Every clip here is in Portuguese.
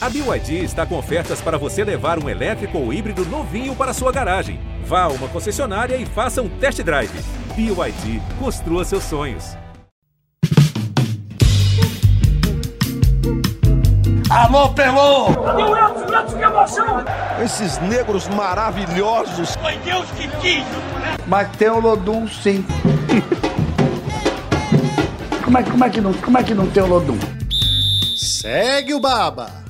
A BYD está com ofertas para você levar um elétrico ou híbrido novinho para sua garagem. Vá a uma concessionária e faça um test drive. BYD, construa seus sonhos. Alô, Pelô! Cadê o Elton? O Elton que emoção! Esses negros maravilhosos. Foi Deus que quis! Mas tem o Lodum, sim. como, é, como, é que não, como é que não tem o Lodum? Segue o Baba!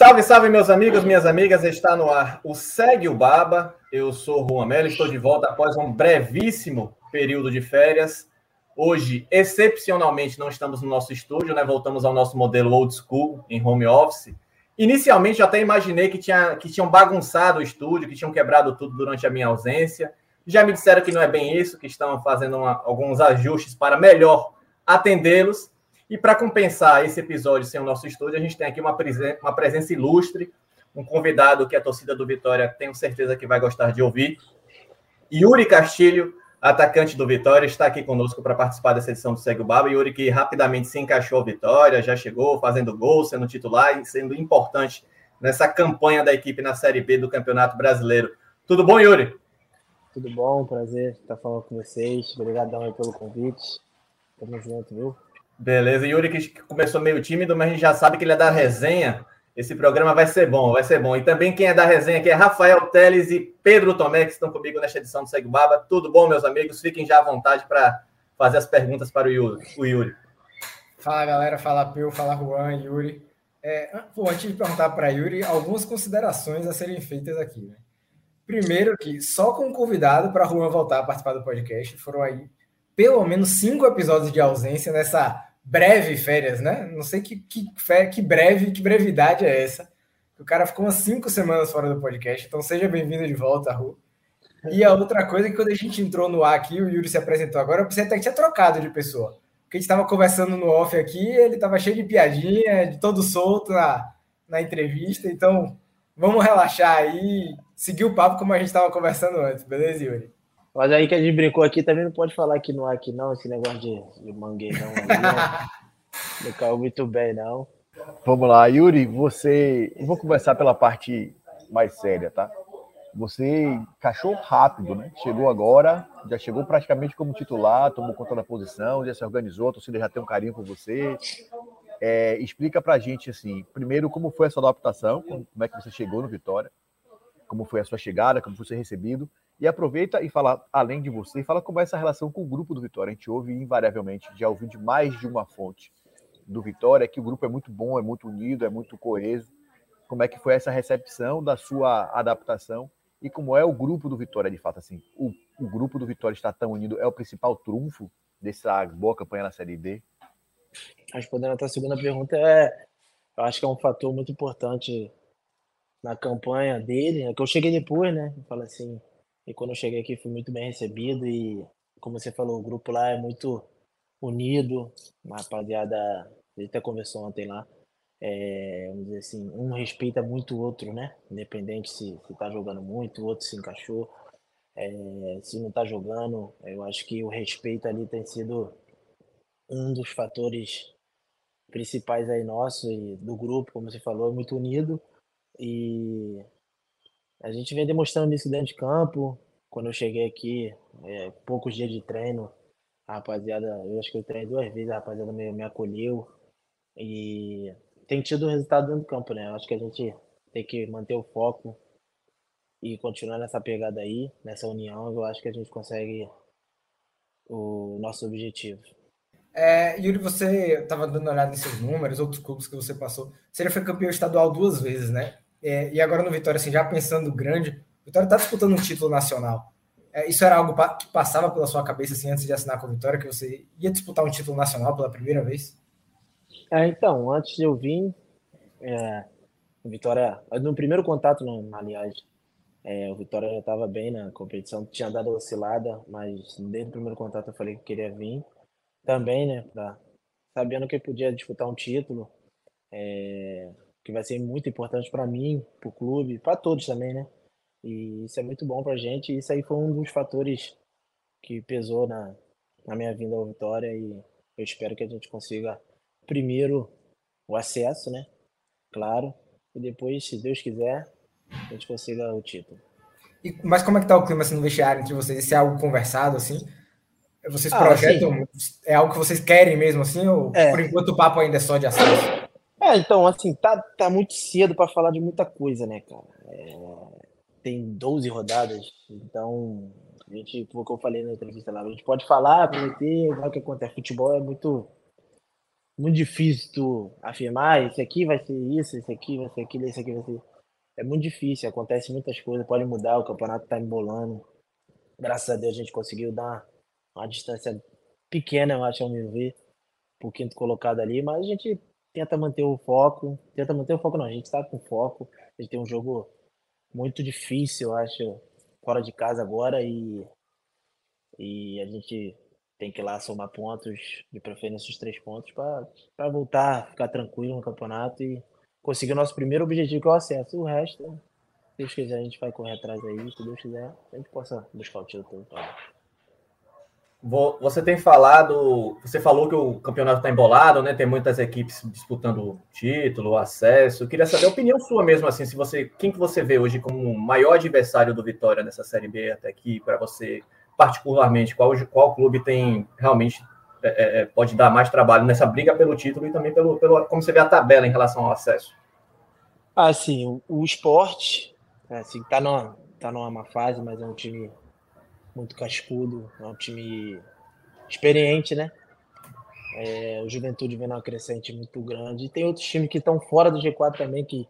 Salve, salve, meus amigos, minhas amigas. Está no ar o Segue o Baba. Eu sou o Juan Melo, estou de volta após um brevíssimo período de férias. Hoje, excepcionalmente, não estamos no nosso estúdio, né? Voltamos ao nosso modelo old school, em home office. Inicialmente, eu até imaginei que, tinha, que tinham bagunçado o estúdio, que tinham quebrado tudo durante a minha ausência. Já me disseram que não é bem isso, que estão fazendo uma, alguns ajustes para melhor atendê-los. E para compensar esse episódio sem o nosso estúdio, a gente tem aqui uma, presen uma presença ilustre, um convidado que a torcida do Vitória tenho certeza que vai gostar de ouvir. Yuri Castilho, atacante do Vitória, está aqui conosco para participar dessa edição do Segue o Baba. Yuri que rapidamente se encaixou a Vitória, já chegou fazendo gol, sendo titular e sendo importante nessa campanha da equipe na Série B do Campeonato Brasileiro. Tudo bom, Yuri? Tudo bom, prazer estar falando com vocês. Obrigadão pelo convite. Tamo junto, viu? Beleza, Yuri que começou meio tímido, mas a gente já sabe que ele é da resenha. Esse programa vai ser bom, vai ser bom. E também quem é da resenha aqui é Rafael Teles e Pedro Tomé, que estão comigo nesta edição do Segue Baba. Tudo bom, meus amigos? Fiquem já à vontade para fazer as perguntas para o Yuri. O Yuri. Fala, galera. Fala, Peu. Fala, Juan, Yuri. É, pô, antes de perguntar para Yuri, algumas considerações a serem feitas aqui. Né? Primeiro que só com convidado para Juan voltar a participar do podcast, foram aí pelo menos cinco episódios de ausência nessa breve férias, né? Não sei que, que, que breve, que brevidade é essa. O cara ficou umas cinco semanas fora do podcast, então seja bem-vindo de volta, Ru. E a outra coisa é que quando a gente entrou no ar aqui, o Yuri se apresentou agora, eu pensei até que tinha trocado de pessoa. Porque a gente estava conversando no off aqui, ele estava cheio de piadinha, de todo solto na, na entrevista, então vamos relaxar aí, seguir o papo como a gente estava conversando antes, beleza, Yuri? Mas aí que a gente brincou aqui também não pode falar que não é aqui não, esse negócio de, de mangueirão aí, né? não caiu muito bem, não. Vamos lá, Yuri, você. Vou começar pela parte mais séria, tá? Você encaixou rápido, né? Chegou agora, já chegou praticamente como titular, tomou conta da posição, já se organizou, a torcida já tem um carinho por você. É, explica pra gente, assim, primeiro, como foi a sua adaptação, como é que você chegou no Vitória, como foi a sua chegada, como foi ser recebido, e aproveita e fala, além de você, fala como é essa relação com o grupo do Vitória. A gente ouve invariavelmente, já ouviu de mais de uma fonte do Vitória, que o grupo é muito bom, é muito unido, é muito coeso. Como é que foi essa recepção da sua adaptação e como é o grupo do Vitória, de fato, assim. O, o grupo do Vitória está tão unido, é o principal trunfo dessa boa campanha na Série B? Respondendo a tua segunda pergunta, é, eu acho que é um fator muito importante na campanha dele, é que eu cheguei depois, né? Eu falo assim, e quando eu cheguei aqui fui muito bem recebido e, como você falou, o grupo lá é muito unido, uma rapaziada, a gente até conversou ontem lá, é, vamos dizer assim, um respeita muito o outro, né? Independente se, se tá jogando muito, o outro se encaixou. É, se não tá jogando, eu acho que o respeito ali tem sido um dos fatores principais aí nosso e do grupo, como você falou, é muito unido e a gente vem demonstrando isso dentro de campo. Quando eu cheguei aqui, é, poucos dias de treino, a rapaziada, eu acho que eu treinei duas vezes, a rapaziada me, me acolheu e tem tido resultado dentro do campo, né? Eu acho que a gente tem que manter o foco e continuar nessa pegada aí, nessa união, eu acho que a gente consegue o nosso objetivo. É, Yuri, você estava dando uma olhada nesses números, outros clubes que você passou. Você já foi campeão estadual duas vezes, né? É, e agora no Vitória, assim, já pensando grande, o Vitória está disputando um título nacional. É, isso era algo que passava pela sua cabeça assim, antes de assinar com o Vitória, que você ia disputar um título nacional pela primeira vez? É, então, antes de eu vir, é, o Vitória, no primeiro contato, não, aliás, é, o Vitória já estava bem na competição, tinha dado oscilada, mas desde o primeiro contato eu falei que queria vir também, né, pra, sabendo que podia disputar um título, é, que vai ser muito importante para mim, para o clube, para todos também, né? E isso é muito bom para a gente. E isso aí foi um dos fatores que pesou na, na minha vinda ao Vitória. E eu espero que a gente consiga, primeiro, o acesso, né? claro. E depois, se Deus quiser, a gente consiga o título. E, mas como é que tá o clima assim, no vestiário entre vocês? Isso é algo conversado assim? Vocês Ah, projetam? É algo que vocês querem mesmo assim? Ou É. por enquanto o papo ainda é só de acesso? É, então, assim, tá, tá muito cedo para falar de muita coisa, né, cara? É, tem 12 rodadas, então, a gente, foi o que eu falei na entrevista lá, a gente pode falar, prometer, vai o que acontece. Futebol é muito, muito difícil tu afirmar, esse aqui vai ser isso, esse aqui vai ser aquilo, esse aqui vai ser. É muito difícil, acontece muitas coisas, pode mudar, o campeonato tá embolando. Graças a Deus a gente conseguiu dar uma distância pequena, eu acho, ao meu ver, pro quinto colocado ali, mas a gente tenta manter o foco, tenta manter o foco não, a gente está com foco, a gente tem um jogo muito difícil, eu acho, fora de casa agora e, e a gente tem que ir lá somar pontos, de preferência os três pontos, para voltar, ficar tranquilo no campeonato e conseguir o nosso primeiro objetivo, que é o acesso. O resto, se Deus quiser, a gente vai correr atrás aí, se Deus quiser, a gente possa buscar o título. Tá? Vo- Você tem falado, você falou que o campeonato está embolado, né? Tem muitas equipes disputando título, acesso. Queria saber a opinião sua mesmo, assim, se você, quem que você vê hoje como o maior adversário do Vitória nessa Série B até aqui, para você, particularmente, qual, qual clube tem realmente é, é, é, pode dar mais trabalho nessa briga pelo título e também pelo, pelo como você vê a tabela em relação ao acesso? Assim, o, o esporte, assim, tá numa, tá numa má fase, mas é um time muito cascudo, é um time experiente, né? É, o Juventude vem numa crescente muito grande. E tem outros times que estão fora do G4 também, que,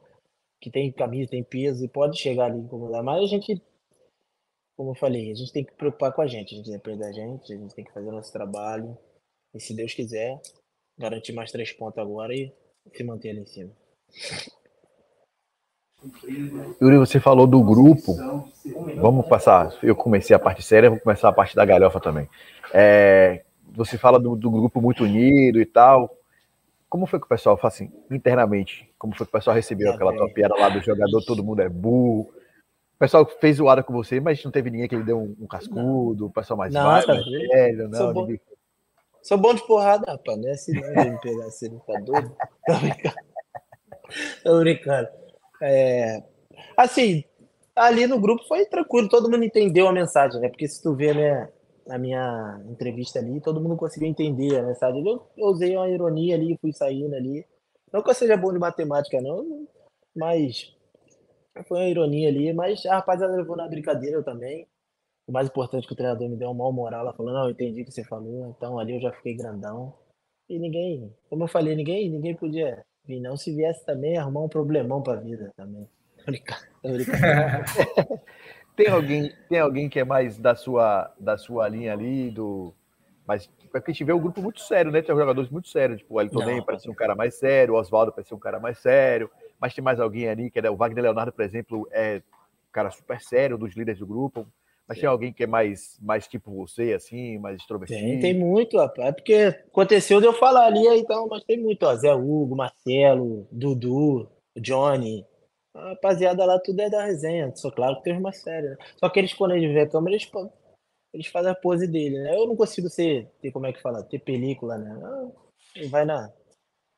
que tem camisa, tem peso e pode chegar ali e incomodar. Mas a gente, como eu falei, a gente tem que preocupar com a gente, a gente depende da gente, a gente tem que fazer o nosso trabalho. E se Deus quiser, garantir mais três pontos agora e se manter ali em cima. Yuri, você falou do grupo. Vamos passar. Eu comecei a parte séria, vou começar a parte da galhofa também. É, você fala do, do grupo muito unido e tal. Como foi que o pessoal, assim, internamente, como foi que o pessoal recebeu Ah, aquela tua piada lá do jogador, todo mundo é burro? O pessoal fez zoada com você, mas não teve ninguém que ele deu um, um cascudo, o pessoal mais Não, mais velho, não, Sou bom. ninguém- Sou bom de porrada, rapaz. Não é assim não, de me pegar assim, não tá doido? Tô brincando. Tô brincando. É, assim, ali no grupo foi tranquilo, todo mundo entendeu a mensagem, né? Porque se tu vê né, na minha entrevista ali, todo mundo conseguiu entender a mensagem. Eu, eu usei uma ironia ali, fui saindo ali. Não que eu seja bom de matemática, não, mas foi uma ironia ali, mas a rapaziada levou na brincadeira também. O mais importante é que o treinador me deu uma mal moral lá, falou, não, eu entendi o que você falou, então ali eu já fiquei grandão. E ninguém, como eu falei, ninguém, ninguém podia vir, não. Se viesse também, arrumar um problemão pra vida também. Tem alguém, tem alguém que é mais da sua, da sua linha ali, do. Mas porque a gente vê o grupo muito sério, né? Tem jogadores muito sérios, tipo o Elton Nem parece ser um cara mais sério, o Oswaldo parece ser um cara mais sério, mas tem mais alguém ali, que é o Wagner Leonardo, por exemplo, é um cara super sério, dos líderes do grupo. Mas tem alguém que é mais, mais tipo você, assim, mais extrovertido. Tem, tem muito, rapaz. É porque aconteceu de eu falar ali, então, mas tem muito, ó. Zé Hugo, Marcelo, Dudu, Johnny. A rapaziada lá, tudo é da resenha. Só claro que tem uns mais sérios, né? Só que eles, quando eles vêem a câmera, eles, eles fazem a pose dele, né? Eu não consigo ser, ter, como é que fala, ter película, né? Não, vai na,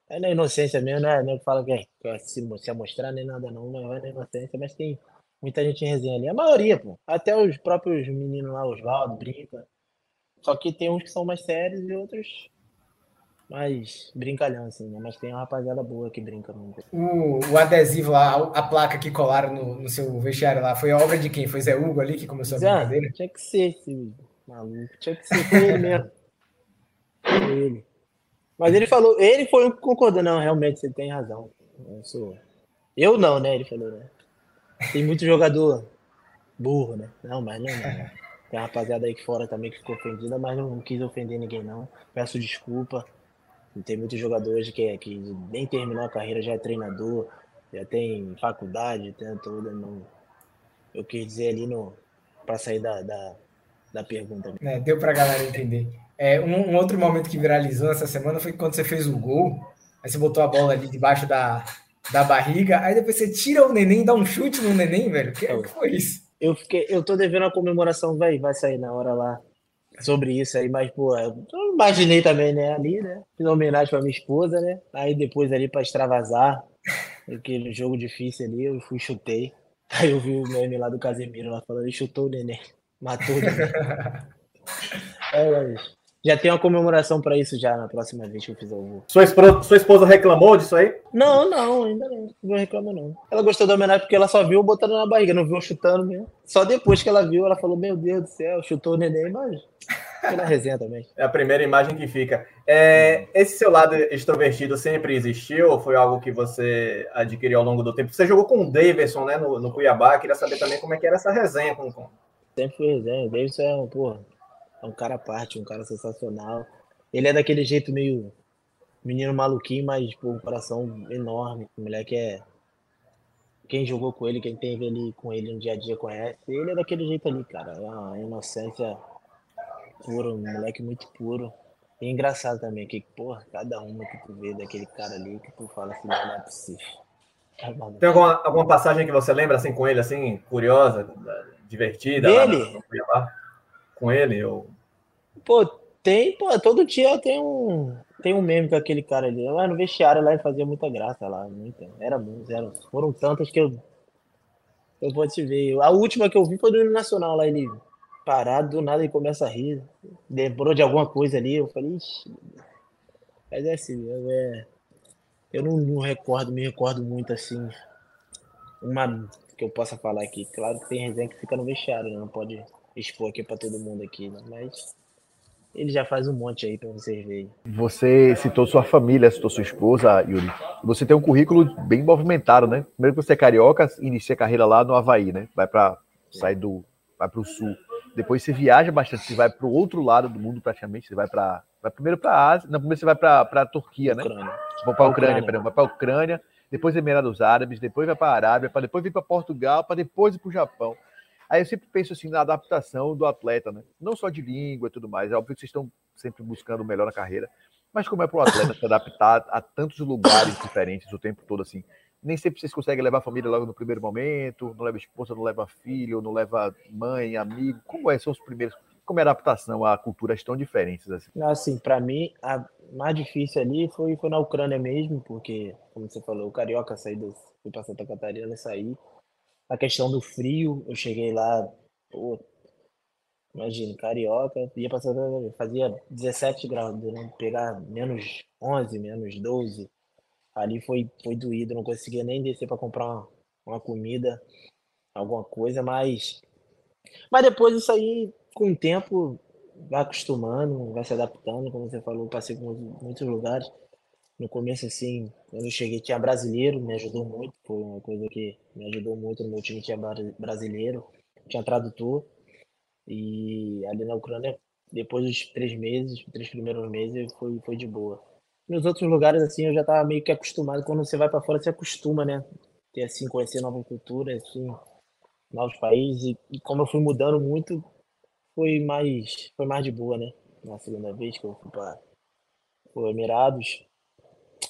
é na inocência mesmo, né? Não fala que é, que é se, se amostrar nem nada não, mas vai na inocência, mas tem muita gente em resenha ali. A maioria, pô. Até os próprios meninos lá, Oswaldo, brinca. Só que tem uns que são mais sérios e outros mais brincalhão, assim, né? Mas tem uma rapaziada boa que brinca muito. O, o adesivo lá, a, a placa que colaram no, no seu vestiário lá, foi a obra de quem? Foi Zé Hugo ali que começou a Zé, brincadeira? tinha que ser esse maluco. Tinha que ser foi ele mesmo. Foi ele. Mas ele falou, ele foi o que concordou, não, realmente você tem razão. Eu sou. Eu não, né? Ele falou, né? Tem muito jogador burro, né? Não, mas não, não. Tem uma rapaziada aí que fora também que ficou ofendida, mas não quis ofender ninguém, não. Peço desculpa. Tem muitos jogadores que, que nem terminou a carreira, já é treinador, já tem faculdade, tem toda. Não... Eu quis dizer ali no. Pra sair da, da, da pergunta. É, deu pra galera entender. É, um, um outro momento que viralizou essa semana foi quando você fez o gol, aí você botou a bola ali debaixo da, da barriga, aí depois você tira o neném, dá um chute no neném, velho. Que, que foi isso? Eu fiquei, eu tô devendo a comemoração, vai, vai sair na hora lá sobre isso aí, mas, pô, eu imaginei também, né, ali, né? Fiz uma homenagem pra minha esposa, né? Aí depois ali pra extravasar, Aquele jogo difícil ali, eu fui chutei. Aí eu vi o meme lá do Casemiro lá falando, ele chutou o neném. Matou o neném. é, mas já tem uma comemoração para isso já na próxima vez que eu fizer o gol. Sua esposa, sua esposa reclamou disso aí? Não, não, ainda não. Não reclamo, não. Ela gostou da homenagem porque ela só viu botando na barriga, não viu chutando mesmo. Só depois que ela viu, ela falou: Meu Deus do céu, chutou o neném, mas. Pela resenha também. É a primeira imagem que fica. É, esse seu lado extrovertido sempre existiu ou foi algo que você adquiriu ao longo do tempo? Você jogou com o Davidson, né, no, no Cuiabá. Queria saber também como é que era essa resenha com o Sempre foi resenha. O Davidson é um, porra, é um cara à parte, um cara sensacional. Ele é daquele jeito meio menino maluquinho, mas pô, um coração enorme. O moleque é. Quem jogou com ele, quem teve ali com ele no dia a dia conhece. Ele é daquele jeito ali, cara. É uma inocência pura, um moleque muito puro. E engraçado também, que, porra, cada uma que tu vê daquele cara ali, que tu fala assim, não é possível. Tá Tem alguma, alguma passagem que você lembra assim com ele, assim, curiosa, divertida? Dele? Com ele? Eu... Pô, tem, pô, todo dia tem um, tem um meme com aquele cara ali. Lá no vestiário lá ele fazia muita graça lá. Muita, era muito, era, foram tantas que eu. Eu vou te ver. A última que eu vi foi do Nacional lá, ele parado, do nada ele começa a rir. Lembrou de alguma coisa ali. Eu falei, ixi. Mas é assim, eu, é, eu não, não recordo, me recordo muito assim. Uma que eu possa falar aqui. Claro que tem resenha que fica no vestiário, né? não pode expor aqui para todo mundo aqui, né? Mas ele já faz um monte aí para vocês verem. Você citou sua família, citou sua esposa, Yuri. Você tem um currículo bem movimentado, né? Primeiro que você é carioca, inicia a carreira lá no Havaí, né? Vai para sai do vai para o sul. Depois você viaja bastante, você vai para o outro lado do mundo praticamente, você vai para vai primeiro para a Ásia, não, primeiro você vai para a Turquia, né? Ucrânia. Vou para a Ucrânia, perdão, vai para a Ucrânia, depois Emirados Árabes, depois vai para a Arábia, para depois vir para Portugal, para depois ir para o Japão. Aí eu sempre penso assim na adaptação do atleta, né? Não só de língua e tudo mais. É óbvio que vocês estão sempre buscando o melhor na carreira. Mas como é para o atleta se adaptar a tantos lugares diferentes o tempo todo, assim, nem sempre vocês conseguem levar a família logo no primeiro momento, não leva esposa, não leva filho, não leva mãe, amigo. Como é? São os primeiros. Como é a adaptação a culturas tão diferentes assim? Assim, para mim, a mais difícil ali foi, foi na Ucrânia mesmo, porque, como você falou, o Carioca saiu, do, fui para Santa Catarina, saí a questão do frio, eu cheguei lá, pô, imagina, carioca, ia passar, fazia 17 graus, né? pegar menos 11, menos 12, ali foi, foi doído, não conseguia nem descer para comprar uma, uma comida, alguma coisa, mas, mas depois isso aí, com o tempo, vai acostumando, vai se adaptando, como você falou, passei por muitos lugares, no começo, assim, quando eu cheguei, tinha brasileiro, me ajudou muito. Foi uma coisa que me ajudou muito. No meu time tinha brasileiro, tinha tradutor. E ali na Ucrânia, depois dos três meses, três primeiros meses, foi, foi de boa. Nos outros lugares, assim, eu já estava meio que acostumado. Quando você vai para fora, você acostuma, né? Ter, assim, conhecer nova cultura, assim, novos países. E, e como eu fui mudando muito, foi mais, foi mais de boa, né? Na segunda vez que eu fui para os Emirados,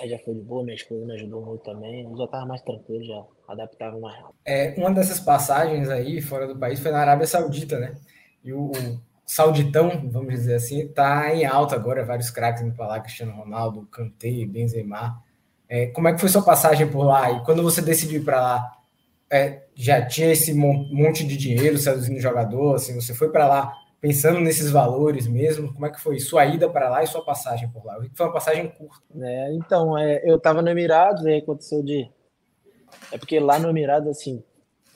Aí já foi de boa, minha esposa me ajudou muito também. Eu já estava mais tranquilo, já adaptava mais rápido. É, uma dessas passagens aí, fora do país, foi na Arábia Saudita, né? E o, o Sauditão, vamos dizer assim, está em alta agora, vários craques indo para lá, Cristiano Ronaldo, Kanté, Benzema. É, como é que foi sua passagem por lá? E quando você decidiu ir para lá, é, já tinha esse monte de dinheiro seduzindo jogador? Assim, você foi para lá pensando nesses valores mesmo, como é que foi sua ida para lá e sua passagem por lá? Foi uma passagem curta. É, então, é, eu estava no Emirados e aconteceu de... É porque lá no Emirados, assim,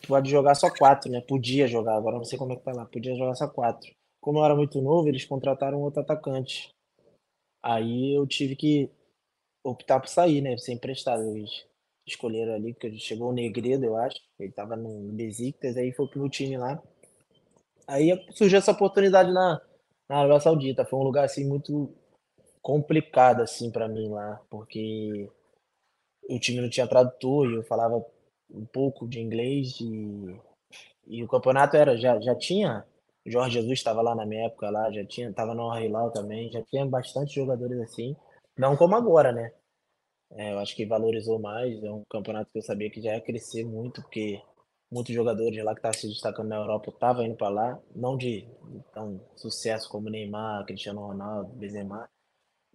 pode jogar só quatro, né? Podia jogar, agora não sei como é que tá lá, podia jogar só quatro. Como eu era muito novo, eles contrataram outro atacante. Aí eu tive que optar por sair, né? Ser emprestado. Eles escolheram ali, porque chegou o Negredo, eu acho. Ele tava no Besiktas, aí foi pro time lá. Aí surgiu essa oportunidade na, na Arábia Saudita. Foi um lugar assim muito complicado assim para mim lá, porque o time não tinha tradutor e eu falava um pouco de inglês e, e o campeonato era já já tinha Jorge Jesus estava lá na minha época lá, já tinha, estava no Al também, já tinha bastante jogadores assim, não como agora, né? É, eu acho que valorizou mais, é um campeonato que eu sabia que já ia crescer muito, porque muitos jogadores lá que estavam se destacando na Europa estavam indo para lá, não de tão sucesso como Neymar, Cristiano Ronaldo, Benzema,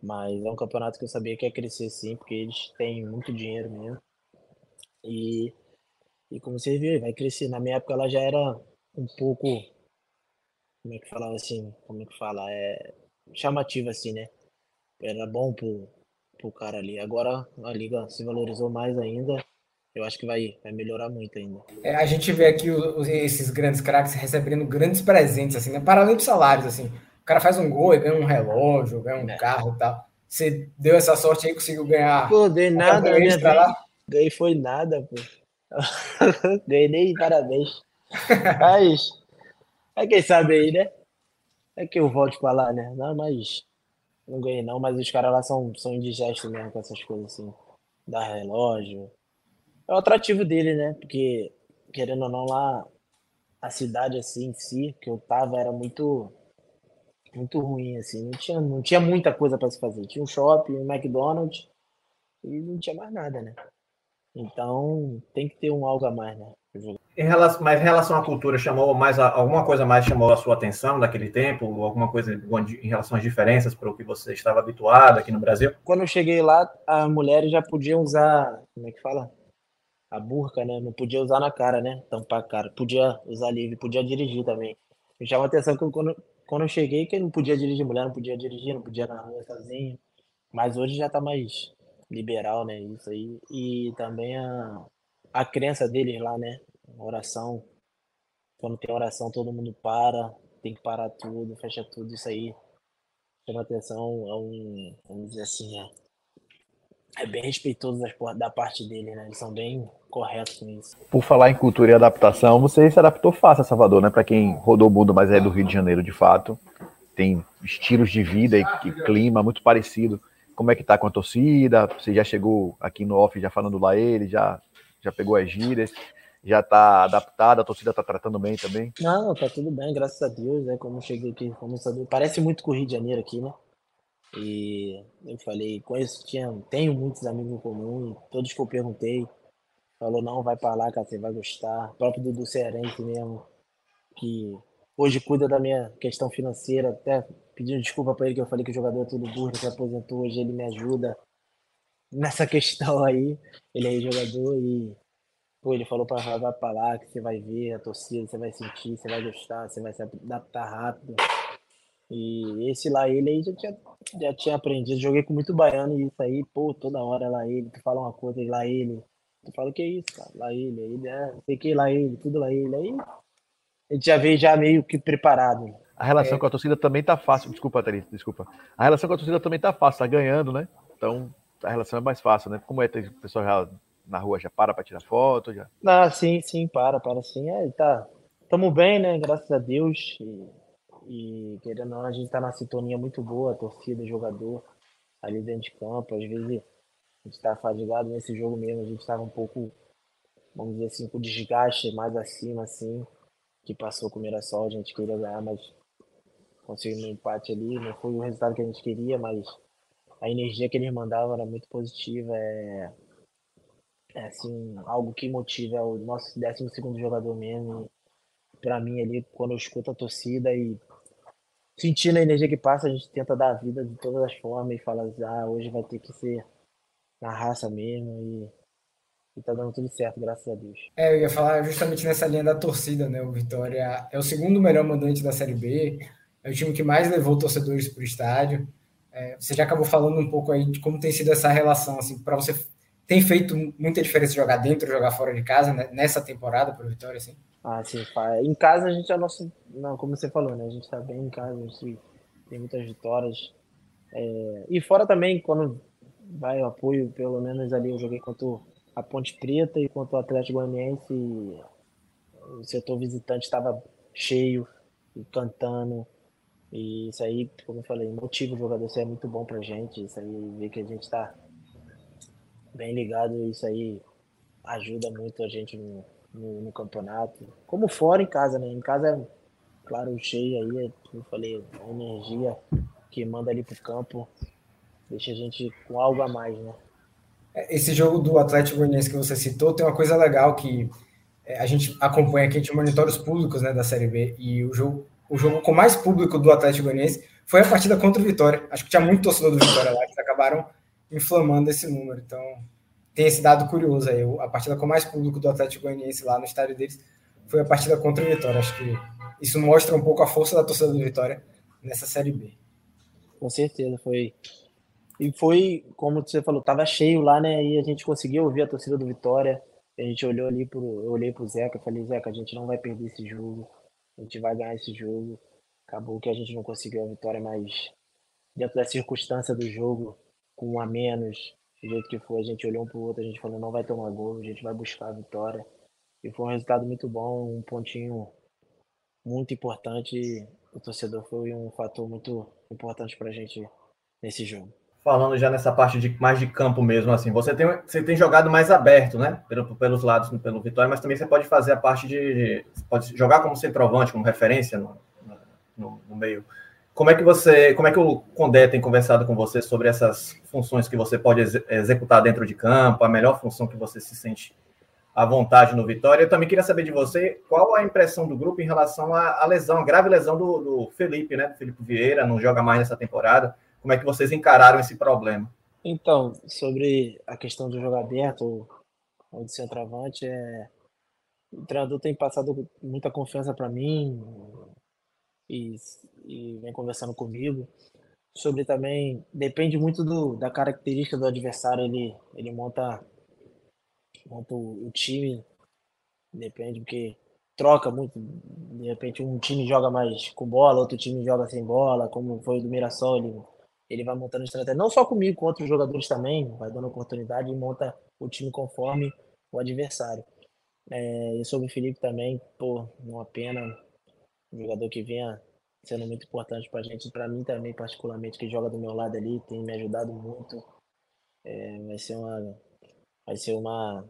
mas é um campeonato que eu sabia que ia crescer sim, porque eles têm muito dinheiro mesmo. E, e como você viu, vai crescer. Na minha época ela já era um pouco, como é que falava assim, como é que fala, é chamativa assim, né? Era bom pro, pro cara ali. Agora a liga se valorizou mais ainda. Eu acho que vai, vai melhorar muito ainda. É, a gente vê aqui os, esses grandes craques recebendo grandes presentes, assim, né? Para além dos salários, assim. O cara faz um gol e ganha um relógio, ganha um é. carro e tal. Você deu essa sorte aí, conseguiu ganhar. Pô, dei nada na minha vida. Ganhei foi nada, pô. Ganhei nem parabéns. Mas, é quem sabe aí, né? É que eu volte pra lá, né? Não, mas. Não ganhei não, mas os caras lá são, são indigestos mesmo com essas coisas assim. Dar relógio. É o atrativo dele, né? Porque, querendo ou não, lá a cidade assim em si, que eu tava, era muito muito ruim, assim. Não tinha, não tinha muita coisa para se fazer. Tinha um shopping, um McDonald's e não tinha mais nada, né? Então tem que ter um algo a mais, né? Em relação, mas em relação à cultura, chamou mais alguma coisa mais chamou a sua atenção naquele tempo? Alguma coisa em relação às diferenças para o que você estava habituado aqui no Brasil? Quando eu cheguei lá, as mulheres já podiam usar, como é que fala? A burca, né? Não podia usar na cara, né? Tampar a cara. Podia usar livre, podia dirigir também. Me chama atenção que quando, quando eu cheguei, que não podia dirigir mulher, não podia dirigir, não podia na rua sozinho. Mas hoje já tá mais liberal, né? Isso aí. E também a, a crença deles lá, né? Oração. Quando tem oração, todo mundo para, tem que parar tudo, fecha tudo. Isso aí chama atenção a um, vamos dizer assim, é, é bem respeitoso da parte dele, né? Eles são bem corretos com isso. Por falar em cultura e adaptação, você se adaptou fácil a Salvador, né? Para quem rodou o mundo, mas é do Rio de Janeiro de fato. Tem estilos de vida e, clima muito parecido. Como é que tá com a torcida? Você já chegou aqui no off já falando lá ele, já, já pegou as gírias, já tá adaptado, a torcida tá tratando bem também? Não, tá tudo bem, graças a Deus, né? Como cheguei aqui, como sabia, parece muito com o Rio de Janeiro aqui, né? E eu falei, conheço, tinha, tenho muitos amigos em comum, todos que eu perguntei, falou, não, vai para lá, cara, você vai gostar. O próprio Dudu Cearense mesmo, que hoje cuida da minha questão financeira, até pedindo desculpa para ele que eu falei que o jogador é tudo burro, que aposentou, hoje ele me ajuda nessa questão aí. Ele é jogador e pô, ele falou para vai para lá que você vai ver a torcida, você vai sentir, você vai gostar, você vai se adaptar rápido. E esse lá ele aí já tinha, já tinha aprendido. Joguei com muito baiano e isso aí, pô, toda hora lá ele, tu fala uma coisa, lá ele. Tu fala, que é isso, cara? Lá ele, ele, é, sei que lá ele, tudo lá ele. Aí a gente já veio já meio que preparado. A relação é. com a torcida também tá fácil. Desculpa, Thaís, desculpa. A relação com a torcida também tá fácil, tá ganhando, né? Então a relação é mais fácil, né? Como é, o pessoal já na rua já para para tirar foto? Já... Ah, sim, sim, para, para sim. É, tá. Tamo bem, né? Graças a Deus. E e querendo ou não, a gente tá na sintonia muito boa, torcida, jogador, ali dentro de campo. Às vezes a gente tá fadigado nesse jogo mesmo, a gente tava um pouco, vamos dizer assim, com desgaste mais acima, assim, que passou com o Mirassol, a gente queria ganhar, mas conseguimos um empate ali. Não foi o resultado que a gente queria, mas a energia que eles mandavam era muito positiva. É, é assim, algo que motiva o nosso 12 segundo jogador mesmo. Para mim ali, quando eu escuto a torcida e sentindo a energia que passa, a gente tenta dar a vida de todas as formas e fala, ah, hoje vai ter que ser na raça mesmo e, e tá dando tudo certo, graças a Deus. É, eu ia falar justamente nessa linha da torcida, né? O Vitória é o segundo melhor mandante da Série B, é o time que mais levou torcedores para o estádio. É, você já acabou falando um pouco aí de como tem sido essa relação, assim, para você tem feito muita diferença jogar dentro, jogar fora de casa né? nessa temporada para o Vitória, assim? Ah, sim, em casa a gente é nosso. Não, como você falou, né? A gente tá bem em casa, a gente tem muitas vitórias. É... E fora também, quando vai o apoio, pelo menos ali eu joguei contra a Ponte Preta e contra o Atlético Goianiense. O setor visitante estava cheio e cantando. E isso aí, como eu falei, motiva o jogador, isso é muito bom pra gente. Isso aí, ver que a gente tá bem ligado, isso aí ajuda muito a gente no, no, no, campeonato. Como fora em casa, né? Em casa é, claro, cheio aí, como eu falei, a energia que manda ali pro campo deixa a gente com algo a mais, né? É, esse jogo do Atlético Goianiense que você citou tem uma coisa legal que é, a gente acompanha aqui, a gente monitora os públicos né, da Série B e o jogo, o jogo com mais público do Atlético Goianiense foi a partida contra o Vitória. Acho que tinha muito torcedor do Vitória lá, que acabaram inflamando esse número. Então, tem esse dado curioso aí. A partida com mais público do Atlético Goianiense lá no estádio deles foi a partida contra o Vitória. Acho que isso mostra um pouco a força da torcida do Vitória nessa Série B. Com certeza, foi. E foi, como você falou, tava cheio lá, né? E a gente conseguiu ouvir a torcida do Vitória. A gente olhou ali pro. Eu olhei pro Zeca e falei, Zeca, a gente não vai perder esse jogo. A gente vai ganhar esse jogo. Acabou que a gente não conseguiu a vitória, mas dentro da circunstância do jogo, com um a menos, do jeito que foi, a gente olhou um pro outro, a gente falou, não vai tomar gol, a gente vai buscar a vitória. E foi um resultado muito bom, um pontinho muito importante. O torcedor foi um fator muito importante para a gente nesse jogo. Falando já nessa parte de mais de campo mesmo, assim, você tem, você tem jogado mais aberto, né? Pelo, pelos lados, pelo Vitória, mas também você pode fazer a parte de. pode jogar como centroavante, como referência no, no, no meio. Como é que você, como é que o Condé tem conversado com você sobre essas funções que você pode ex executar dentro de campo, a melhor função que você se sente à vontade no Vitória? Eu também queria saber de você qual a impressão do grupo em relação à, à lesão, a grave lesão do, do Felipe, né? Do Felipe Vieira, não joga mais nessa temporada. Como é que vocês encararam esse problema? Então, sobre a questão do jogo aberto ou, de centroavante, é... o treinador tem passado muita confiança para mim, e, e vem conversando comigo sobre também depende muito do, da característica do adversário ele ele monta monta o, time depende porque troca muito de repente um time joga mais com bola outro time joga sem bola como foi o do Mirassol ele ele vai montando estratégia não só comigo com outros jogadores também vai dando oportunidade e monta o time conforme o adversário. É, e sobre o Felipe também pô uma pena um jogador que vinha sendo muito importante para a gente, para mim também particularmente que joga do meu lado ali, tem me ajudado muito. É, vai ser uma vai ser uma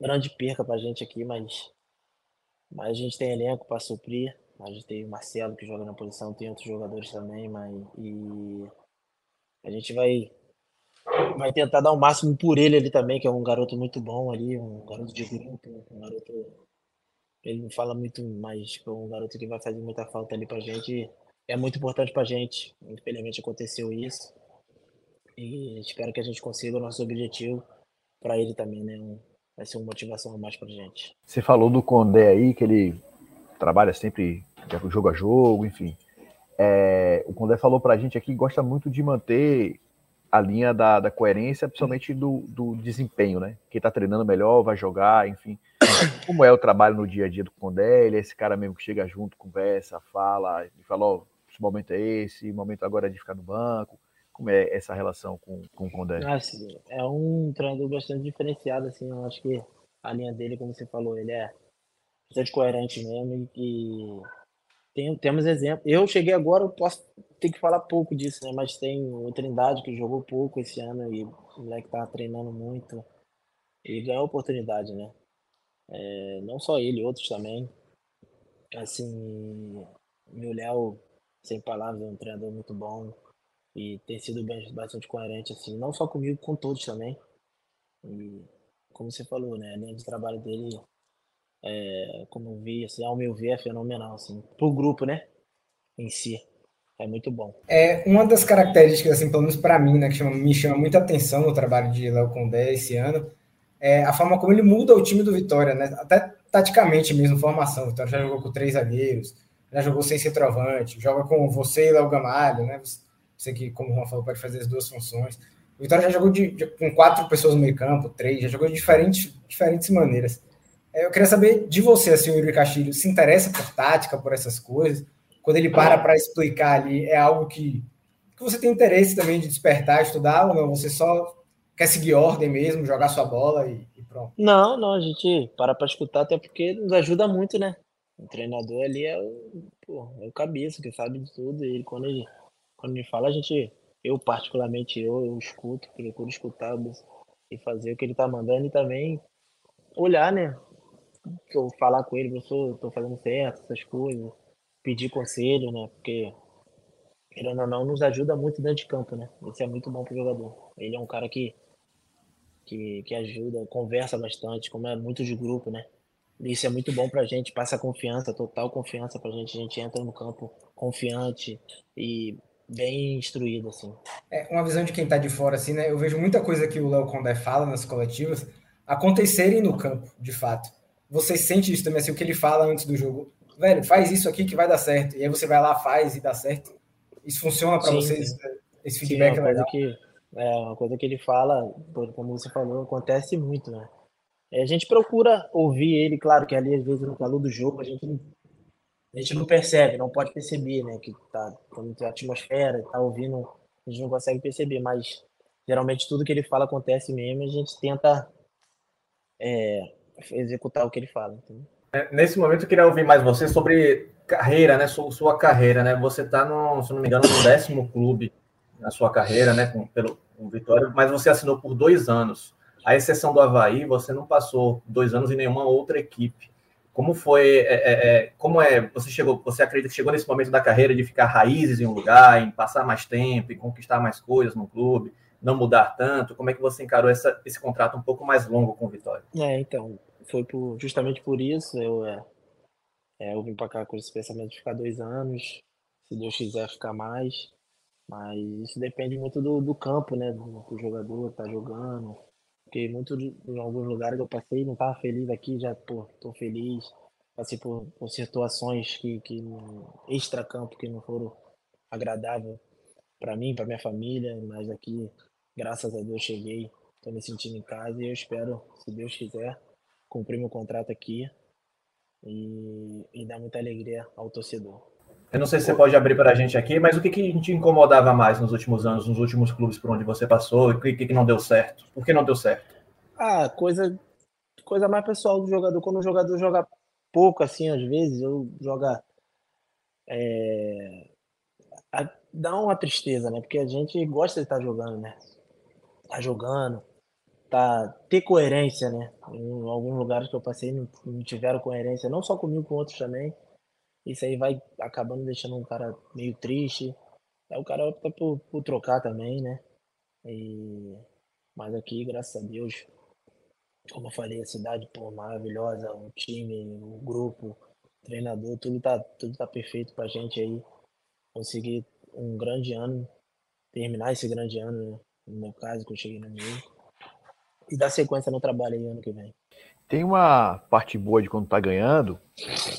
grande perca para a gente aqui, mas mas a gente tem elenco para suprir. A gente tem o Marcelo que joga na posição, tem outros jogadores também, mas e a gente vai vai tentar dar o máximo por ele ali também, que é um garoto muito bom ali, um garoto de grupo, um garoto ele não fala muito, mas tipo, um garoto que vai fazer muita falta ali pra gente. É muito importante pra gente. Infelizmente aconteceu isso. E espero que a gente consiga o nosso objetivo para ele também, né? Vai ser uma motivação a mais pra gente. Você falou do Condé aí, que ele trabalha sempre jogo a jogo, enfim. É, o Condé falou pra gente aqui que gosta muito de manter a linha da, da coerência, principalmente do, do desempenho, né? Quem tá treinando melhor vai jogar, enfim. Como é o trabalho no dia a dia do Condé? Ele é esse cara mesmo que chega junto, conversa, fala, e fala, ó, oh, esse momento é esse, o momento agora é de ficar no banco. Como é essa relação com, com o Condé? Ah, é um treinador bastante diferenciado, assim, eu acho que a linha dele, como você falou, ele é bastante coerente mesmo e tem, temos exemplo. Eu cheguei agora, eu posso ter que falar pouco disso, né? Mas tem o Trindade que jogou pouco esse ano e o moleque tá treinando muito. Ele ganhou oportunidade, né? É, não só ele, outros também. Assim, o Léo, sem palavras, é um treinador muito bom e tem sido bastante coerente, assim, não só comigo, com todos também. E, como você falou, né? A linha de trabalho dele é, como eu vi, assim, ao meu ver, é fenomenal, assim, pro grupo, né, em si. É muito bom. É uma das características, assim, pelo menos para mim, né, que chama, me chama muita atenção no trabalho de Léo Condé esse ano, é a forma como ele muda o time do Vitória, né? Até taticamente mesmo, formação. O Vitória já jogou com três zagueiros, já jogou sem centroavante, joga com você e Léo Gamalho, né? Você que, como o Juan falou, pode fazer as duas funções. O Vitória já jogou de, de, com quatro pessoas no meio campo, três, já jogou de diferentes, diferentes maneiras. É, eu queria saber de você, assim, o Yuri Castilho, se interessa por tática, por essas coisas? Quando ele para para explicar ali, é algo que, que você tem interesse também de despertar, estudar, ou não? Você só quer seguir ordem mesmo, jogar sua bola e, e pronto? Não, não, a gente para para escutar, até porque nos ajuda muito, né? O treinador ali é o, pô, é o cabeça que sabe de tudo. E quando ele, quando ele fala, a gente, eu particularmente, eu, eu escuto, procuro escutar e fazer o que ele tá mandando e também olhar, né? Eu falar com ele, professor, estou fazendo certo, essas coisas, pedir conselho, né? Porque, querendo ou não, nos ajuda muito dentro de campo, né? Isso é muito bom pro jogador. Ele é um cara que, que, que ajuda, conversa bastante, como é muito de grupo, né? Isso é muito bom pra gente, passa confiança, total confiança pra gente. A gente entra no campo confiante e bem instruído, assim. É, uma visão de quem está de fora, assim, né? Eu vejo muita coisa que o Léo Condé fala nas coletivas acontecerem no campo, de fato. Você sente isso também, assim, o que ele fala antes do jogo. Velho, faz isso aqui que vai dar certo. E aí você vai lá, faz e dá certo. Isso funciona para vocês? Sim. Esse feedback sim, é uma coisa que É, uma coisa que ele fala, como você falou, acontece muito, né? É, a gente procura ouvir ele, claro que ali às vezes no calor do jogo a gente não, a gente não percebe, não pode perceber, né? Que tá quando tem atmosfera, tá ouvindo, a gente não consegue perceber, mas geralmente tudo que ele fala acontece mesmo, e a gente tenta é, executar o que ele fala. Entendeu? É, nesse momento eu queria ouvir mais você sobre carreira, né? Sua, sua carreira, né? Você está se não me engano, no décimo clube na sua carreira, né? Com, pelo com Vitória, mas você assinou por dois anos. A exceção do Havaí, você não passou dois anos em nenhuma outra equipe. Como foi? É, é, é, como é? Você chegou? Você acredita que chegou nesse momento da carreira de ficar raízes em um lugar, em passar mais tempo, em conquistar mais coisas no clube, não mudar tanto? Como é que você encarou essa, esse contrato um pouco mais longo com o Vitória? É, então foi por, justamente por isso eu é, é, eu vim para cá com esse pensamento de ficar dois anos, se Deus quiser ficar mais. Mas isso depende muito do, do campo, né? Do, do jogador tá jogando. Porque muito em alguns lugares que eu passei, não tava feliz aqui, já pô, tô feliz. Passei por, por situações que, que extra-campo que não foram agradáveis para mim, para minha família, mas aqui, graças a Deus, cheguei, tô me sentindo em casa e eu espero, se Deus quiser, cumprir meu contrato aqui e, e dar muita alegria ao torcedor. Eu não sei se você pode abrir para a gente aqui, mas o que, que te incomodava mais nos últimos anos, nos últimos clubes por onde você passou, e o que, que não deu certo? Por que não deu certo? Ah, coisa, coisa mais pessoal do jogador. Quando o jogador joga pouco, assim, às vezes, ou joga. É, a, dá uma tristeza, né? Porque a gente gosta de estar jogando, né? Tá jogando, tá, ter coerência, né? Em alguns lugares que eu passei não, não tiveram coerência, não só comigo, com outros também. Isso aí vai acabando deixando um cara meio triste. Aí o cara opta por, por trocar também, né? E... Mas aqui, graças a Deus, como eu falei, a cidade pô, maravilhosa, o time, o grupo, o treinador, tudo tá, tudo tá perfeito pra gente aí. Conseguir um grande ano, terminar esse grande ano, né? No meu caso, que eu cheguei no meio e dar sequência no trabalho aí ano que vem. Tem uma parte boa de quando tá ganhando,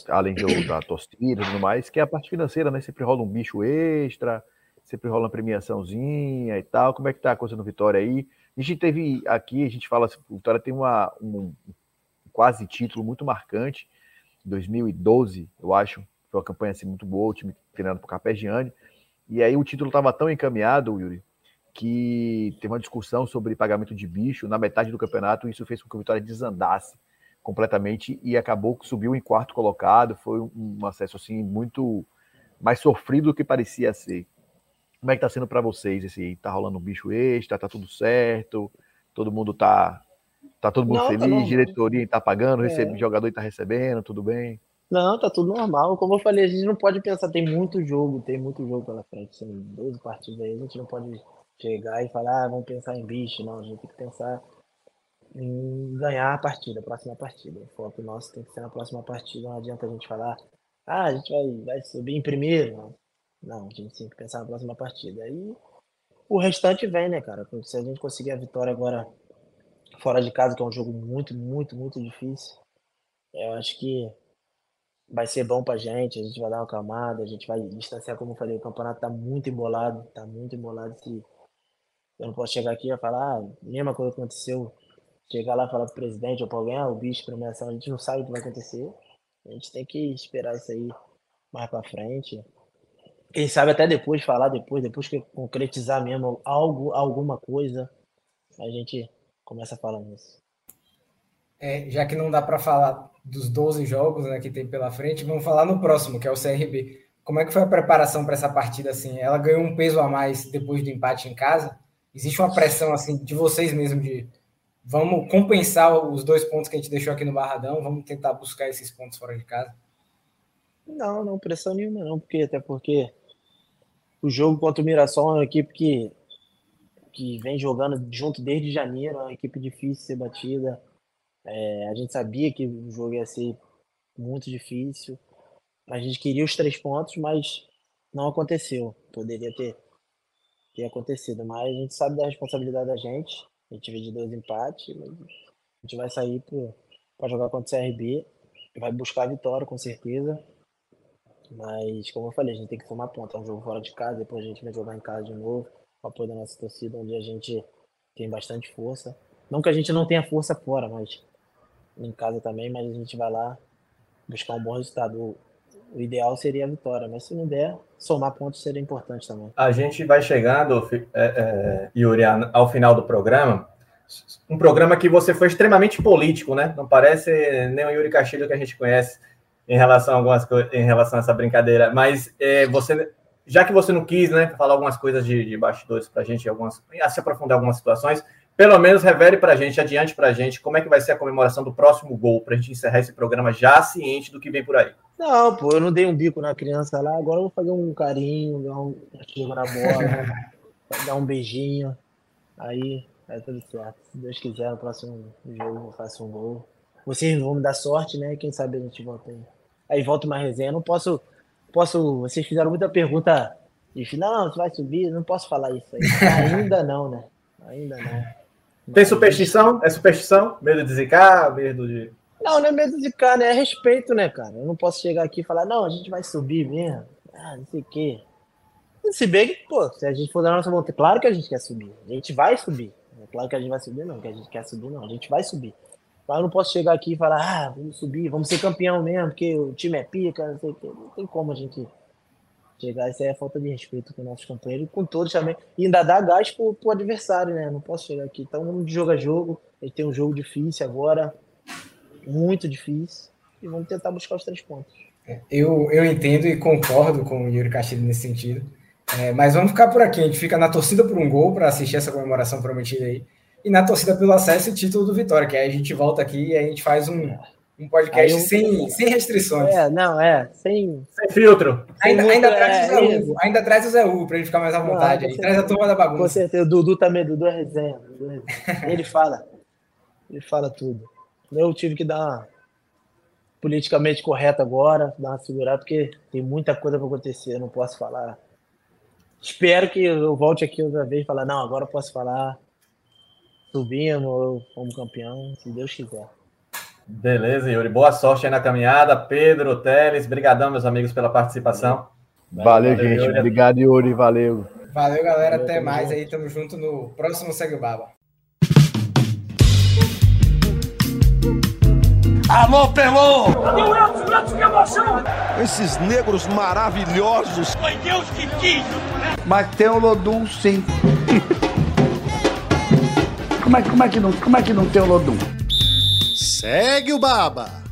além de da torcida e tudo mais, que é a parte financeira, né? Sempre rola um bicho extra, sempre rola uma premiaçãozinha e tal. Como é que tá a coisa no Vitória aí? A gente teve aqui, a gente fala, assim, o Vitória tem uma, um quase título muito marcante, 2012, eu acho, foi uma campanha assim muito boa, o time treinado por Carpegiani, e aí o título estava tão encaminhado, Yuri, que teve uma discussão sobre pagamento de bicho na metade do campeonato, e isso fez com que o Vitória desandasse completamente e acabou que subiu em quarto colocado. Foi um acesso assim muito mais sofrido do que parecia ser. Como é que tá sendo para vocês esse tá rolando um bicho extra, tá tudo certo? Todo mundo tá tá todo mundo não, feliz, não, diretoria está pagando, é. recebe, jogador está recebendo, tudo bem? Não, tá tudo normal. Como eu falei, a gente não pode pensar, tem muito jogo, tem muito jogo pela frente, são 12 partidas aí, a gente não pode chegar e falar, ah, vamos pensar em bicho. Não, a gente tem que pensar em ganhar a partida, a próxima partida. O foco nosso tem que ser na próxima partida. Não adianta a gente falar, ah, a gente vai, vai subir em primeiro. Não. não, a gente tem que pensar na próxima partida. Aí o restante vem, né, cara? Se a gente conseguir a vitória agora fora de casa, que é um jogo muito, muito, muito difícil, eu acho que vai ser bom pra gente, a gente vai dar uma camada, a gente vai distanciar, como eu falei, o campeonato tá muito embolado, tá muito embolado. Eu não posso chegar aqui e falar, ah, mesma coisa que aconteceu, chegar lá e falar pro presidente ou pra alguém, ah, o bicho, premiação, a gente não sabe o que vai acontecer. A gente tem que esperar isso aí mais pra frente. Quem sabe até depois falar, depois, depois que concretizar mesmo algo, alguma coisa, a gente começa a falar nisso. É, já que não dá para falar dos 12 jogos né, que tem pela frente, vamos falar no próximo, que é o CRB. Como é que foi a preparação para essa partida assim? Ela ganhou um peso a mais depois do empate em casa? Existe uma pressão assim de vocês mesmo de vamos compensar os dois pontos que a gente deixou aqui no Barradão, vamos tentar buscar esses pontos fora de casa? Não, não, pressão nenhuma não, porque até porque o jogo contra o Mirassol é uma equipe que, que vem jogando junto desde janeiro, é uma equipe difícil de ser batida. É, a gente sabia que o jogo ia ser muito difícil. A gente queria os três pontos, mas não aconteceu. Poderia ter, ter acontecido, mas a gente sabe da responsabilidade da gente. A gente veio de dois empates, mas a gente vai sair para jogar contra o CRB, vai buscar a vitória com certeza. Mas, como eu falei, a gente tem que tomar ponta. É um jogo fora de casa, depois a gente vai jogar em casa de novo, com apoio da nossa torcida, onde a gente tem bastante força. Não que a gente não tenha força fora, mas em casa também, mas a gente vai lá buscar um bom resultado. O ideal seria a vitória, mas se não der, somar pontos seria importante também. A gente vai chegando, é, é, Yuri, ao final do programa. Um programa que você foi extremamente político, né? Não parece nem o Yuri Castilho que a gente conhece em relação a algumas em relação a essa brincadeira. Mas é, você, já que você não quis, né, falar algumas coisas de, de bastidores para a gente, algumas, se aprofundar algumas situações, pelo menos revele para a gente, adiante para a gente, como é que vai ser a comemoração do próximo gol, para a gente encerrar esse programa já ciente do que vem por aí. Não, pô, eu não dei um bico na criança lá, agora eu vou fazer um carinho, dar um chego na bola, dar um beijinho, aí é tudo certo. Se Deus quiser, no próximo jogo eu faço um gol. Vocês vão me dar sorte, né? Quem sabe a gente volta aí. Aí volta uma resenha. Não posso, posso. Vocês fizeram muita pergunta de não, você vai subir, não posso falar isso aí. Ainda não, né? Ainda não. Tem superstição? É superstição? Medo de zicar? Medo de. Não, não é medo de zicar, né? É respeito, né, cara? Eu não posso chegar aqui e falar, não, a gente vai subir mesmo. Ah, não sei o quê. Se bem que, pô, se a gente for da nossa vontade, claro que a gente quer subir. A gente vai subir. É claro que a gente vai subir, não, que a gente quer subir, não. A gente vai subir. Mas eu não posso chegar aqui e falar, ah, vamos subir, vamos ser campeão mesmo, porque o time é pica, não sei o quê. Não tem como a gente chegar. Isso aí é falta de respeito com nossos companheiros com todos também. E ainda dá gás pro, pro adversário, né? Não posso chegar aqui. Então, vamos de jogo a jogo. A gente tem um jogo difícil agora, muito difícil. E vamos tentar buscar os três pontos. Eu, eu entendo e concordo com o Yuri Castilho nesse sentido. É, mas vamos ficar por aqui. A gente fica na torcida por um gol para assistir essa comemoração prometida aí. E na torcida pelo acesso e título do Vitória, que aí a gente volta aqui e a gente faz um, um podcast eu... sem, sem restrições. É, não, é, sem, sem filtro. Ainda, ainda, é, traz o Zé Hugo, ainda traz o Zé Hugo pra gente ficar mais à vontade. Não, aí. Traz a turma da bagunça. Com certeza, o Dudu também, Dudu é resenha. Dudu é resenha. ele fala, ele fala tudo. Eu tive que dar uma politicamente correto agora, dar uma segurada, porque tem muita coisa para acontecer, eu não posso falar. Espero que eu volte aqui outra vez e falar, não, agora eu posso falar. Subimos, fomos campeão, se Deus quiser. Beleza, Yuri. Boa sorte aí na caminhada. Pedro, Teles, brigadão, meus amigos, pela participação. Valeu, valeu gente. Yuri. Obrigado, Yuri. Valeu. Valeu, galera. Valeu, Até mais aí. Tamo junto no próximo Segue o Baba. Alô, Pelô! Cadê o Elton? Elton, que emoção! Esses negros maravilhosos. Foi Deus que quis! Mas tem o Lodum, sim. como, é, como, é que não, como é que não tem o Lodum? Segue o Baba.